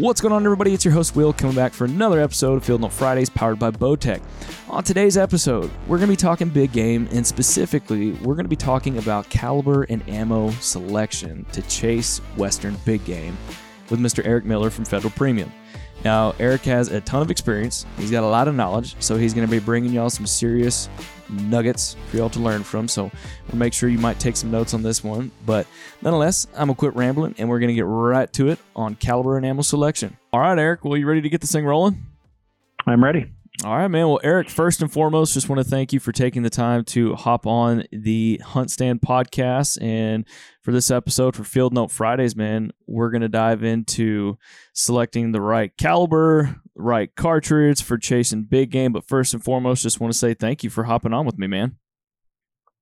What's going on, everybody? It's your host, Will, coming back for another episode of Field Note Fridays powered by Bowtech. On today's episode, we're going to be talking big game, and specifically, we're going to be talking about caliber and ammo selection to chase Western big game with Mr. Eric Miller from Federal Premium. Now, Eric has a ton of experience, he's got a lot of knowledge, so he's going to be bringing y'all some serious nuggets for y'all to learn from. So we'll make sure you might take some notes on this one. But nonetheless, I'm gonna quit rambling and we're gonna get right to it on caliber and ammo selection. All right, Eric, well, you ready to get this thing rolling? I'm ready. All right, man. Well, Eric, first and foremost, just want to thank you for taking the time to hop on the HuntStand podcast. And for this episode for Field Note Fridays, man, we're going to dive into selecting the right caliber, right cartridge for chasing big game. But first and foremost, just want to say thank you for hopping on with me, man.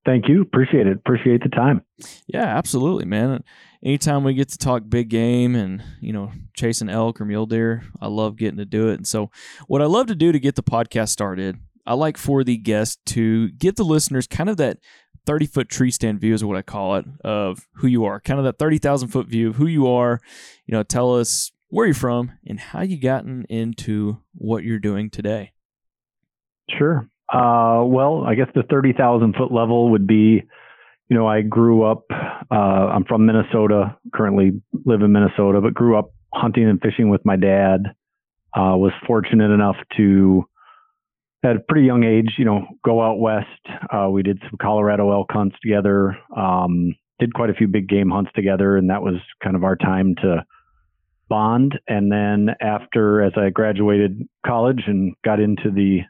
Thank you. Appreciate it. Appreciate the time. Yeah, absolutely, man. Anytime we get to talk big game and, you know, chasing elk or mule deer, I love getting to do it. And so, what I love to do to get the podcast started, I like for the guest to get the listeners kind of that 30 foot tree stand view, is what I call it, of who you are, kind of that 30,000 foot view of who you are. You know, tell us where you're from and how you gotten into what you're doing today. Sure. Uh, well, I guess the 30,000 foot level would be, you know, I grew up, uh, I'm from Minnesota, currently live in Minnesota, but grew up hunting and fishing with my dad. Uh, was fortunate enough to, at a pretty young age, you know, go out west. Uh, we did some Colorado elk hunts together, um, did quite a few big game hunts together, and that was kind of our time to bond. And then after, as I graduated college and got into the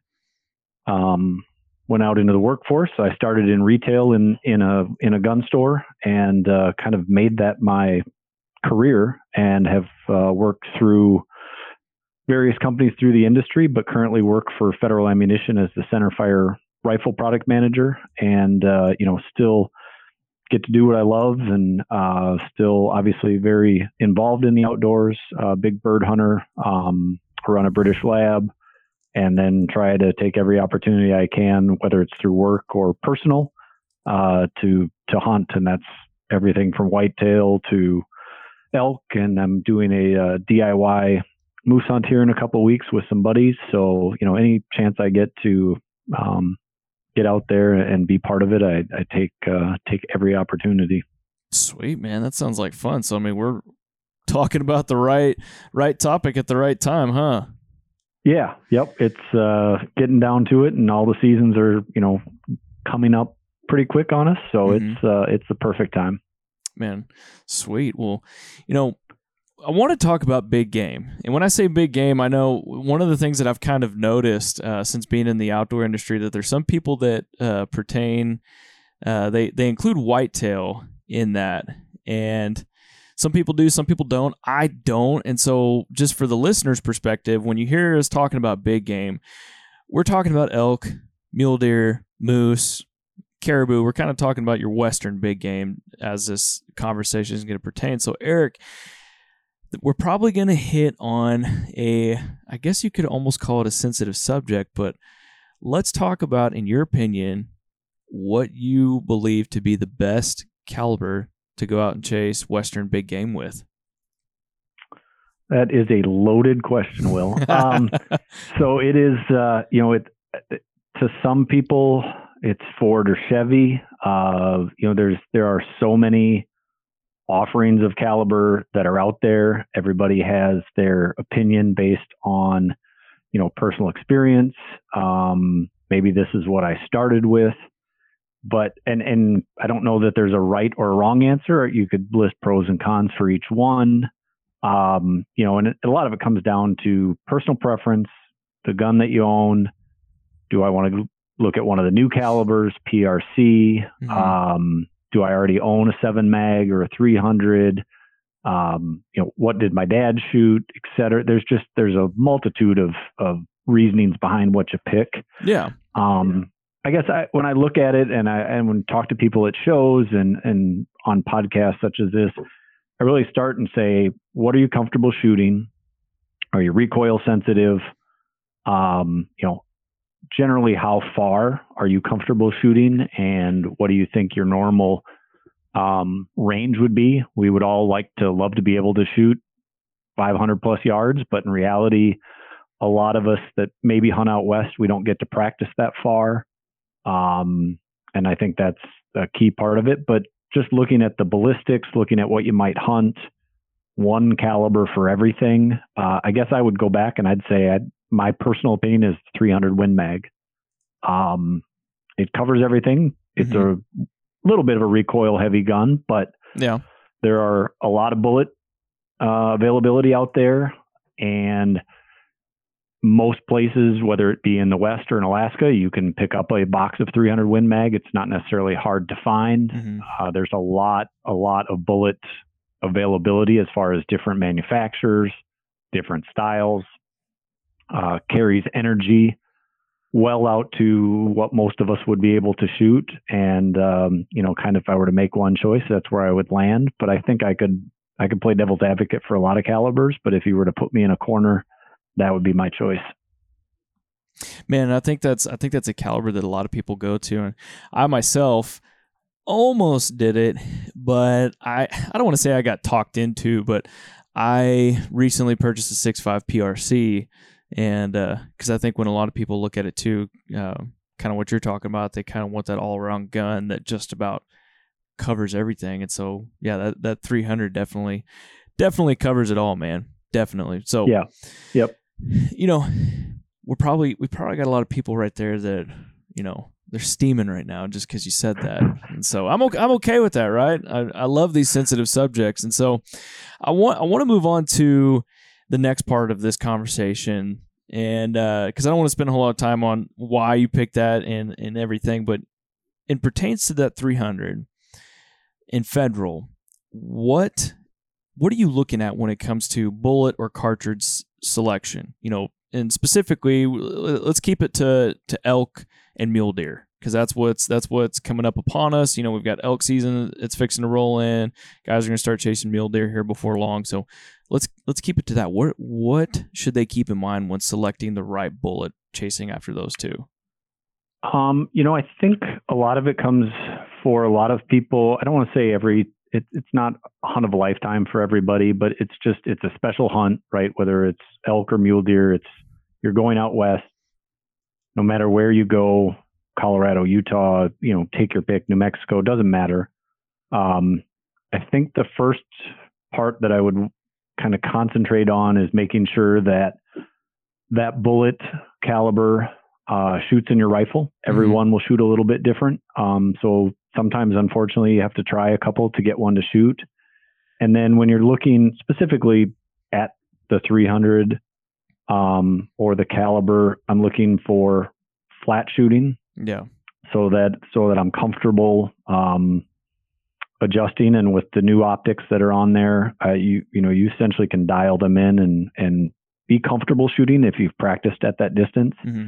um, went out into the workforce. I started in retail in in a in a gun store and uh, kind of made that my career and have uh, worked through various companies through the industry, but currently work for Federal Ammunition as the center fire rifle product manager, and uh, you know still get to do what I love and uh, still obviously very involved in the outdoors. Uh, big bird hunter, um, run a British lab and then try to take every opportunity I can, whether it's through work or personal, uh, to to hunt, and that's everything from whitetail to elk. And I'm doing a, uh, DIY moose hunt here in a couple weeks with some buddies. So you know, any chance I get to um, get out there and be part of it, I, I take uh, take every opportunity. Sweet man, that sounds like fun. So I mean, we're talking about the right right topic at the right time, huh? Yeah, yep. It's uh, getting down to it, and all the seasons are you know coming up pretty quick on us, so mm-hmm. it's uh, it's the perfect time. Man, sweet. Well, you know, I want to talk about big game, and when I say big game, I know one of the things that I've kind of noticed uh, since being in the outdoor industry that there's some people that uh, pertain. Uh, they they include whitetail in that, And some people do, some people don't. I don't. And so, just for the listener's perspective, when you hear us talking about big game, we're talking about elk, mule deer, moose, caribou. We're kind of talking about your Western big game as this conversation is going to pertain. So, Eric, we're probably going to hit on a, I guess you could almost call it a sensitive subject, but let's talk about, in your opinion, what you believe to be the best caliber to go out and chase Western big game with. That is a loaded question, Will. Um, so it is, uh, you know, it to some people it's Ford or Chevy. Uh, you know, there's there are so many offerings of caliber that are out there. Everybody has their opinion based on, you know, personal experience. Um, maybe this is what I started with, but and and I don't know that there's a right or a wrong answer. You could list pros and cons for each one. Um, you know, and a lot of it comes down to personal preference, the gun that you own. Do I want to look at one of the new calibers, PRC? Mm-hmm. Um, do I already own a seven mag or a 300? Um, you know, what did my dad shoot, et cetera. There's just, there's a multitude of, of reasonings behind what you pick. Yeah. Um, I guess I, when I look at it and I, and when talk to people at shows and, and on podcasts such as this, I really start and say, what are you comfortable shooting? Are you recoil sensitive? Um, you know, generally how far are you comfortable shooting and what do you think your normal um, range would be? We would all like to love to be able to shoot 500 plus yards but in reality a lot of us that maybe hunt out west we don't get to practice that far. Um, and i think that's a key part of it but just looking at the ballistics looking at what you might hunt one caliber for everything uh, i guess i would go back and i'd say I'd my personal opinion is 300 Win Mag. Um, it covers everything. It's mm-hmm. a little bit of a recoil heavy gun, but yeah, there are a lot of bullet uh, availability out there, and most places, whether it be in the West or in Alaska, you can pick up a box of 300 Win Mag. It's not necessarily hard to find. Mm-hmm. Uh, there's a lot, a lot of bullet availability as far as different manufacturers, different styles uh, carries energy well out to what most of us would be able to shoot. And um, you know, kind of if I were to make one choice, that's where I would land. But I think I could I could play devil's advocate for a lot of calibers. But if you were to put me in a corner, that would be my choice. Man, I think that's I think that's a caliber that a lot of people go to, and I myself almost did it, but I I don't want to say I got talked into, but I recently purchased a 6.5 PRC and because uh, I think when a lot of people look at it too, uh, kind of what you're talking about, they kind of want that all around gun that just about covers everything. And so, yeah, that that 300 definitely definitely covers it all, man. Definitely. So yeah, yep. You know, we're probably we probably got a lot of people right there that you know they're steaming right now just because you said that. And so I'm okay, I'm okay with that, right? I, I love these sensitive subjects, and so I want I want to move on to the next part of this conversation and because uh, I don't want to spend a whole lot of time on why you picked that and and everything, but it pertains to that 300 in federal. What what are you looking at when it comes to bullet or cartridge selection? You know, and specifically, let's keep it to to elk and mule deer because that's what's that's what's coming up upon us. You know, we've got elk season; it's fixing to roll in. Guys are going to start chasing mule deer here before long. So, let's let's keep it to that. What what should they keep in mind when selecting the right bullet chasing after those two? Um, you know, I think a lot of it comes for a lot of people. I don't want to say every. It, it's not a hunt of a lifetime for everybody, but it's just it's a special hunt, right? Whether it's elk or mule deer, it's you're going out west. No matter where you go, Colorado, Utah, you know, take your pick, New Mexico, doesn't matter. Um, I think the first part that I would kind of concentrate on is making sure that that bullet caliber uh, shoots in your rifle. Everyone mm-hmm. will shoot a little bit different. Um, so sometimes, unfortunately, you have to try a couple to get one to shoot. And then when you're looking specifically at the 300 um, or the caliber, I'm looking for flat shooting. Yeah. So that so that I'm comfortable um, adjusting and with the new optics that are on there, uh, you you know you essentially can dial them in and and be comfortable shooting if you've practiced at that distance. Mm-hmm.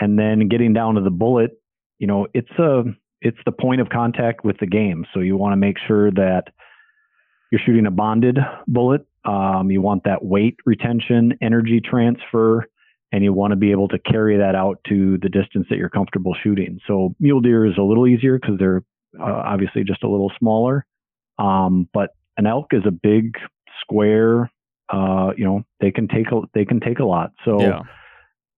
And then getting down to the bullet, you know, it's a it's the point of contact with the game. So you want to make sure that you're shooting a bonded bullet. Um, you want that weight retention, energy transfer, and you want to be able to carry that out to the distance that you're comfortable shooting. So mule deer is a little easier because they're uh, obviously just a little smaller. Um, but an elk is a big square. Uh, you know, they can take a they can take a lot. So Yeah.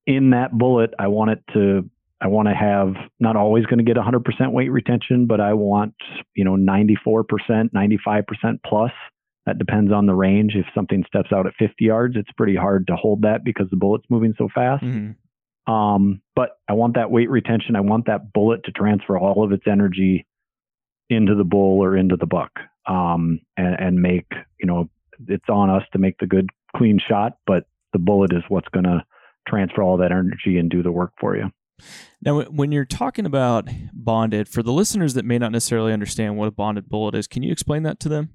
in that bullet, I want it to I want to have not always going to get 100% weight retention, but I want you know 94%, 95% plus. That depends on the range. If something steps out at 50 yards, it's pretty hard to hold that because the bullet's moving so fast. Mhm. Um, but I want that weight retention. I want that bullet to transfer all of its energy into the bull or into the buck, um, and, and make you know it's on us to make the good clean shot, but the bullet is what's going to transfer all that energy and do the work for you. Now, when you're talking about bonded, for the listeners that may not necessarily understand what a bonded bullet is, can you explain that to them?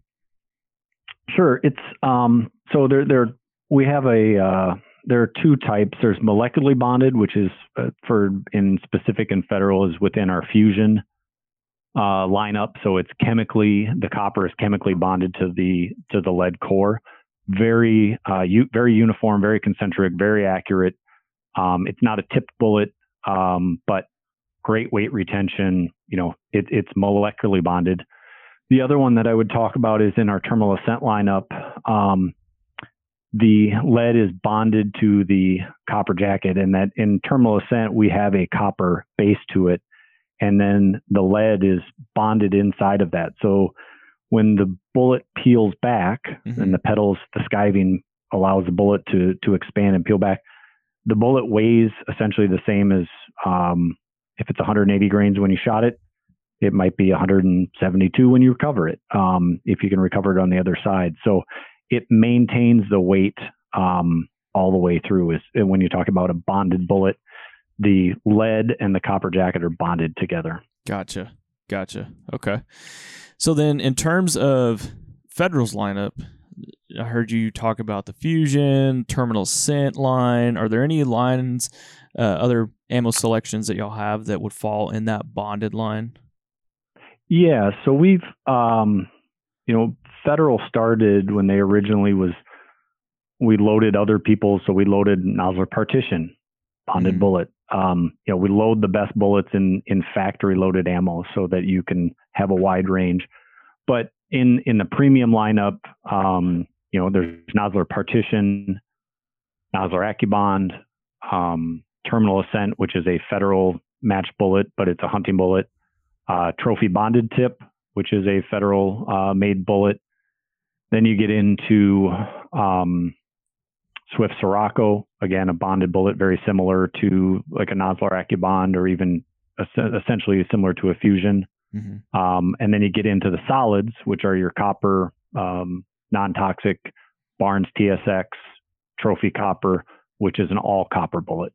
Sure, it's um, so there there we have a uh, there are two types. There's molecularly bonded, which is uh, for in specific and federal is within our fusion uh, lineup. So it's chemically the copper is chemically bonded to the to the lead core. Very uh, u- very uniform, very concentric, very accurate. Um, it's not a tipped bullet, um, but great weight retention. You know, it, it's molecularly bonded. The other one that I would talk about is in our terminal ascent lineup. Um, the lead is bonded to the copper jacket, and that in terminal ascent we have a copper base to it, and then the lead is bonded inside of that. So when the bullet peels back Mhm. and the petals, the skiving allows the bullet to to expand and peel back. The bullet weighs essentially the same as um, if it's 180 grains when you shot it. It might be 172 when you recover it, um, if you can recover it on the other side. So it maintains the weight um, all the way through. Is when you talk about a bonded bullet, the lead and the copper jacket are bonded together. Gotcha. Gotcha. Okay. So then, in terms of Federal's lineup, I heard you talk about the Fusion, Terminal Ascent line. Are there any lines, uh, other ammo selections that y'all have that would fall in that bonded line? Yeah, so we've, um, you know, Federal started when they originally was, we loaded other people, so we loaded Nosler Partition, bonded Mhm. bullet. Um, you know, we load the best bullets in in factory loaded ammo so that you can have a wide range. But in in the premium lineup, um, you know, there's Nosler Partition, Nosler AccuBond, um, Terminal Ascent, which is a federal match bullet, but it's a hunting bullet uh, trophy bonded tip, which is a federal uh, made bullet. Then you get into um, Swift Sirocco, again, a bonded bullet, very similar to like a Nosler AccuBond or even es- essentially similar to a Fusion. Mm-hmm. Um, and then you get into the solids, which are your copper, um, non toxic Barnes TSX, trophy copper, which is an all copper bullet.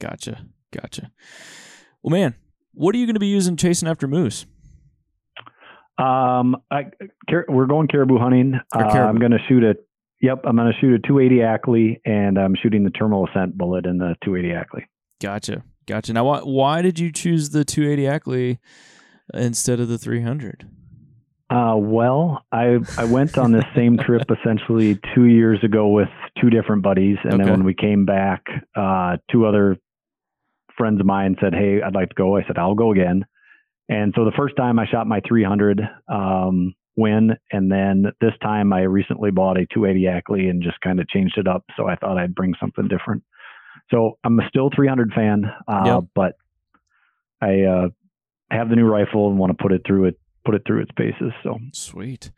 Gotcha. Gotcha. Well, man, what are you going to be using chasing after moose? Um, I, car- we're going caribou hunting. Uh, caribou. I'm going to shoot a. Yep, I'm going to shoot a 280 Ackley, and I'm shooting the terminal ascent bullet in the 280 Ackley. Gotcha. Gotcha. Now, why, why did you choose the 280 Ackley instead of the 300? Uh, well, I I went on this same trip essentially two years ago with two different buddies, and Okay. then when we came back, uh, two other friends of mine said, "Hey, I'd like to go." I said, "I'll go again." And so the first time I shot my 300 um, win, and then this time I recently bought a 280 Ackley and just kind of changed it up. So I thought I'd bring something different. So I'm a still 300 fan, uh, Yep. but I uh, have the new rifle and want to put it through it put it through its paces. So Sweet.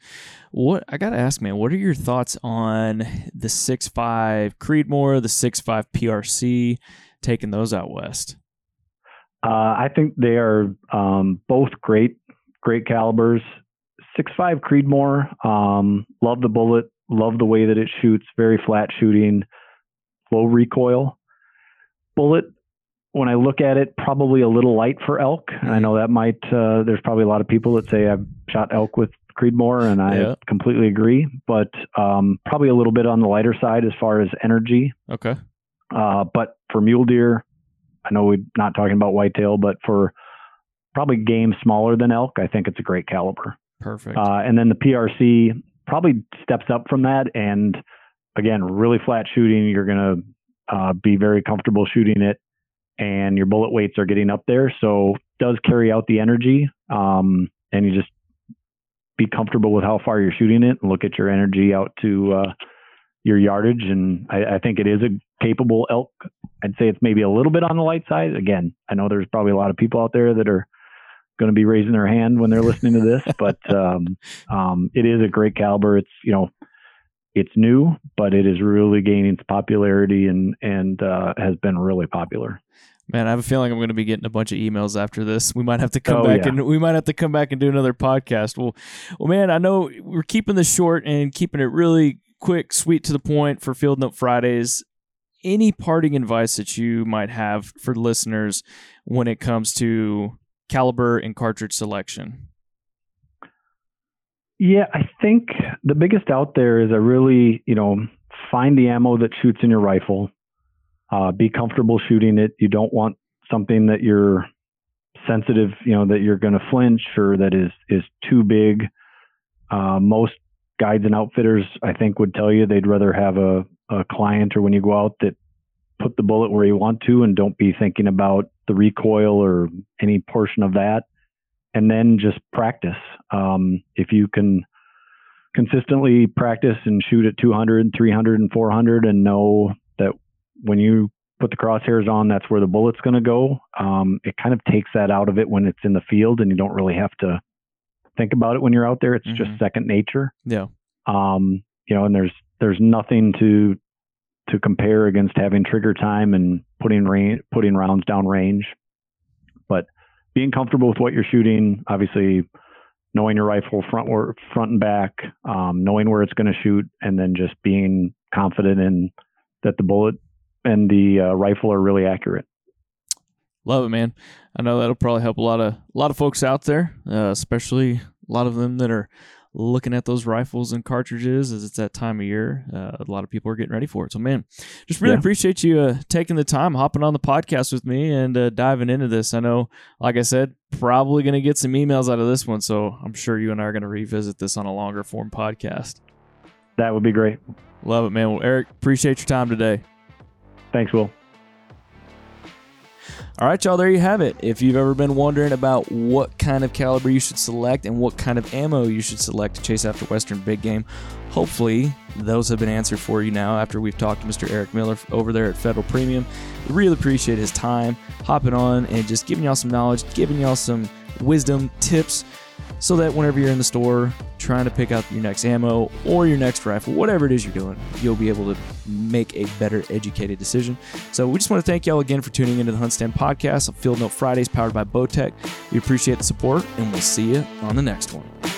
What I gotta ask, man, what are your thoughts on the 6.5 Creedmoor, the 6.5 PRC, taking those out west? Uh, I think they are um, both great, great calibers. Six five Creedmoor, um, love the bullet, love the way that it shoots, very flat shooting, low recoil. Bullet, when I look at it, probably a little light for elk. And I know that might, uh, there's probably a lot of people that say I've shot elk with Creedmoor, and I Yeah. completely agree, but um, probably a little bit on the lighter side as far as energy. Okay. Uh, but for mule deer, I know we're not talking about whitetail, but for probably game smaller than elk, I think it's a great caliber. Perfect. Uh, and then the PRC probably steps up from that. And again, really flat shooting. You're going to uh, be very comfortable shooting it, and your bullet weights are getting up there. So does carry out the energy. Um, and you just be comfortable with how far you're shooting it and look at your energy out to uh, your yardage. And I, I think it is a capable elk. I'd say it's maybe a little bit on the light side. Again, I know there's probably a lot of people out there that are going to be raising their hand when they're listening to this, but um, um, it is a great caliber. It's you know, it's new, but it is really gaining its popularity and and uh, has been really popular. Man, I have a feeling I'm going to be getting a bunch of emails after this. We might have to come Oh, back yeah. and we might have to come back and do another podcast. Well, well, man, I know we're keeping this short and keeping it really quick, sweet to the point for Field Note Fridays. Any parting advice that you might have for listeners when it comes to caliber and cartridge selection? Yeah, I think the biggest out there is I really, you know, find the ammo that shoots in your rifle. Uh, be comfortable shooting it. You don't want something that you're sensitive, you know, that you're going to flinch or that is is too big. Uh, most guides and outfitters, I think, would tell you they'd rather have a, a client or when you go out that put the bullet where you want to and don't be thinking about the recoil or any portion of that and then just practice. Um, if you can consistently practice and shoot at 200, 300, and 400 and know that when you put the crosshairs on, that's where the bullet's going to go, um, it kind of takes that out of it when it's in the field and you don't really have to think about it when you're out there. It's Mhm. just second nature. Yeah. Um, you know, and there's there's nothing to to compare against having trigger time and putting rain, putting rounds down range. But being comfortable with what you're shooting, obviously knowing your rifle front or front and back, um, knowing where it's going to shoot, and then just being confident in that the bullet and the uh, rifle are really accurate. Love it, man. I know that'll probably help a lot of a lot of folks out there, uh, especially a lot of them that are looking at those rifles and cartridges as it's that time of year. Uh, a lot of people are getting ready for it. So, man, just really Yeah. appreciate you uh, taking the time, hopping on the podcast with me, and uh, diving into this. I know, like I said, probably going to get some emails out of this one, so I'm sure you and I are going to revisit this on a longer form podcast. That would be great. Love it, man. Well, Eric, appreciate your time today. Thanks, Will. All right, y'all, there you have it. If you've ever been wondering about what kind of caliber you should select and what kind of ammo you should select to chase after Western big game, hopefully those have been answered for you now after we've talked to Mr. Eric Miller over there at Federal Premium. We really appreciate his time hopping on and just giving y'all some knowledge, giving y'all some wisdom, tips, so that whenever you're in the store trying to pick out your next ammo or your next rifle, whatever it is you're doing, you'll be able to make a better educated decision. So we just want to thank y'all again for tuning into the HuntStand podcast Field Note Fridays powered by Bowtech. We appreciate the support and we'll see you on the next one.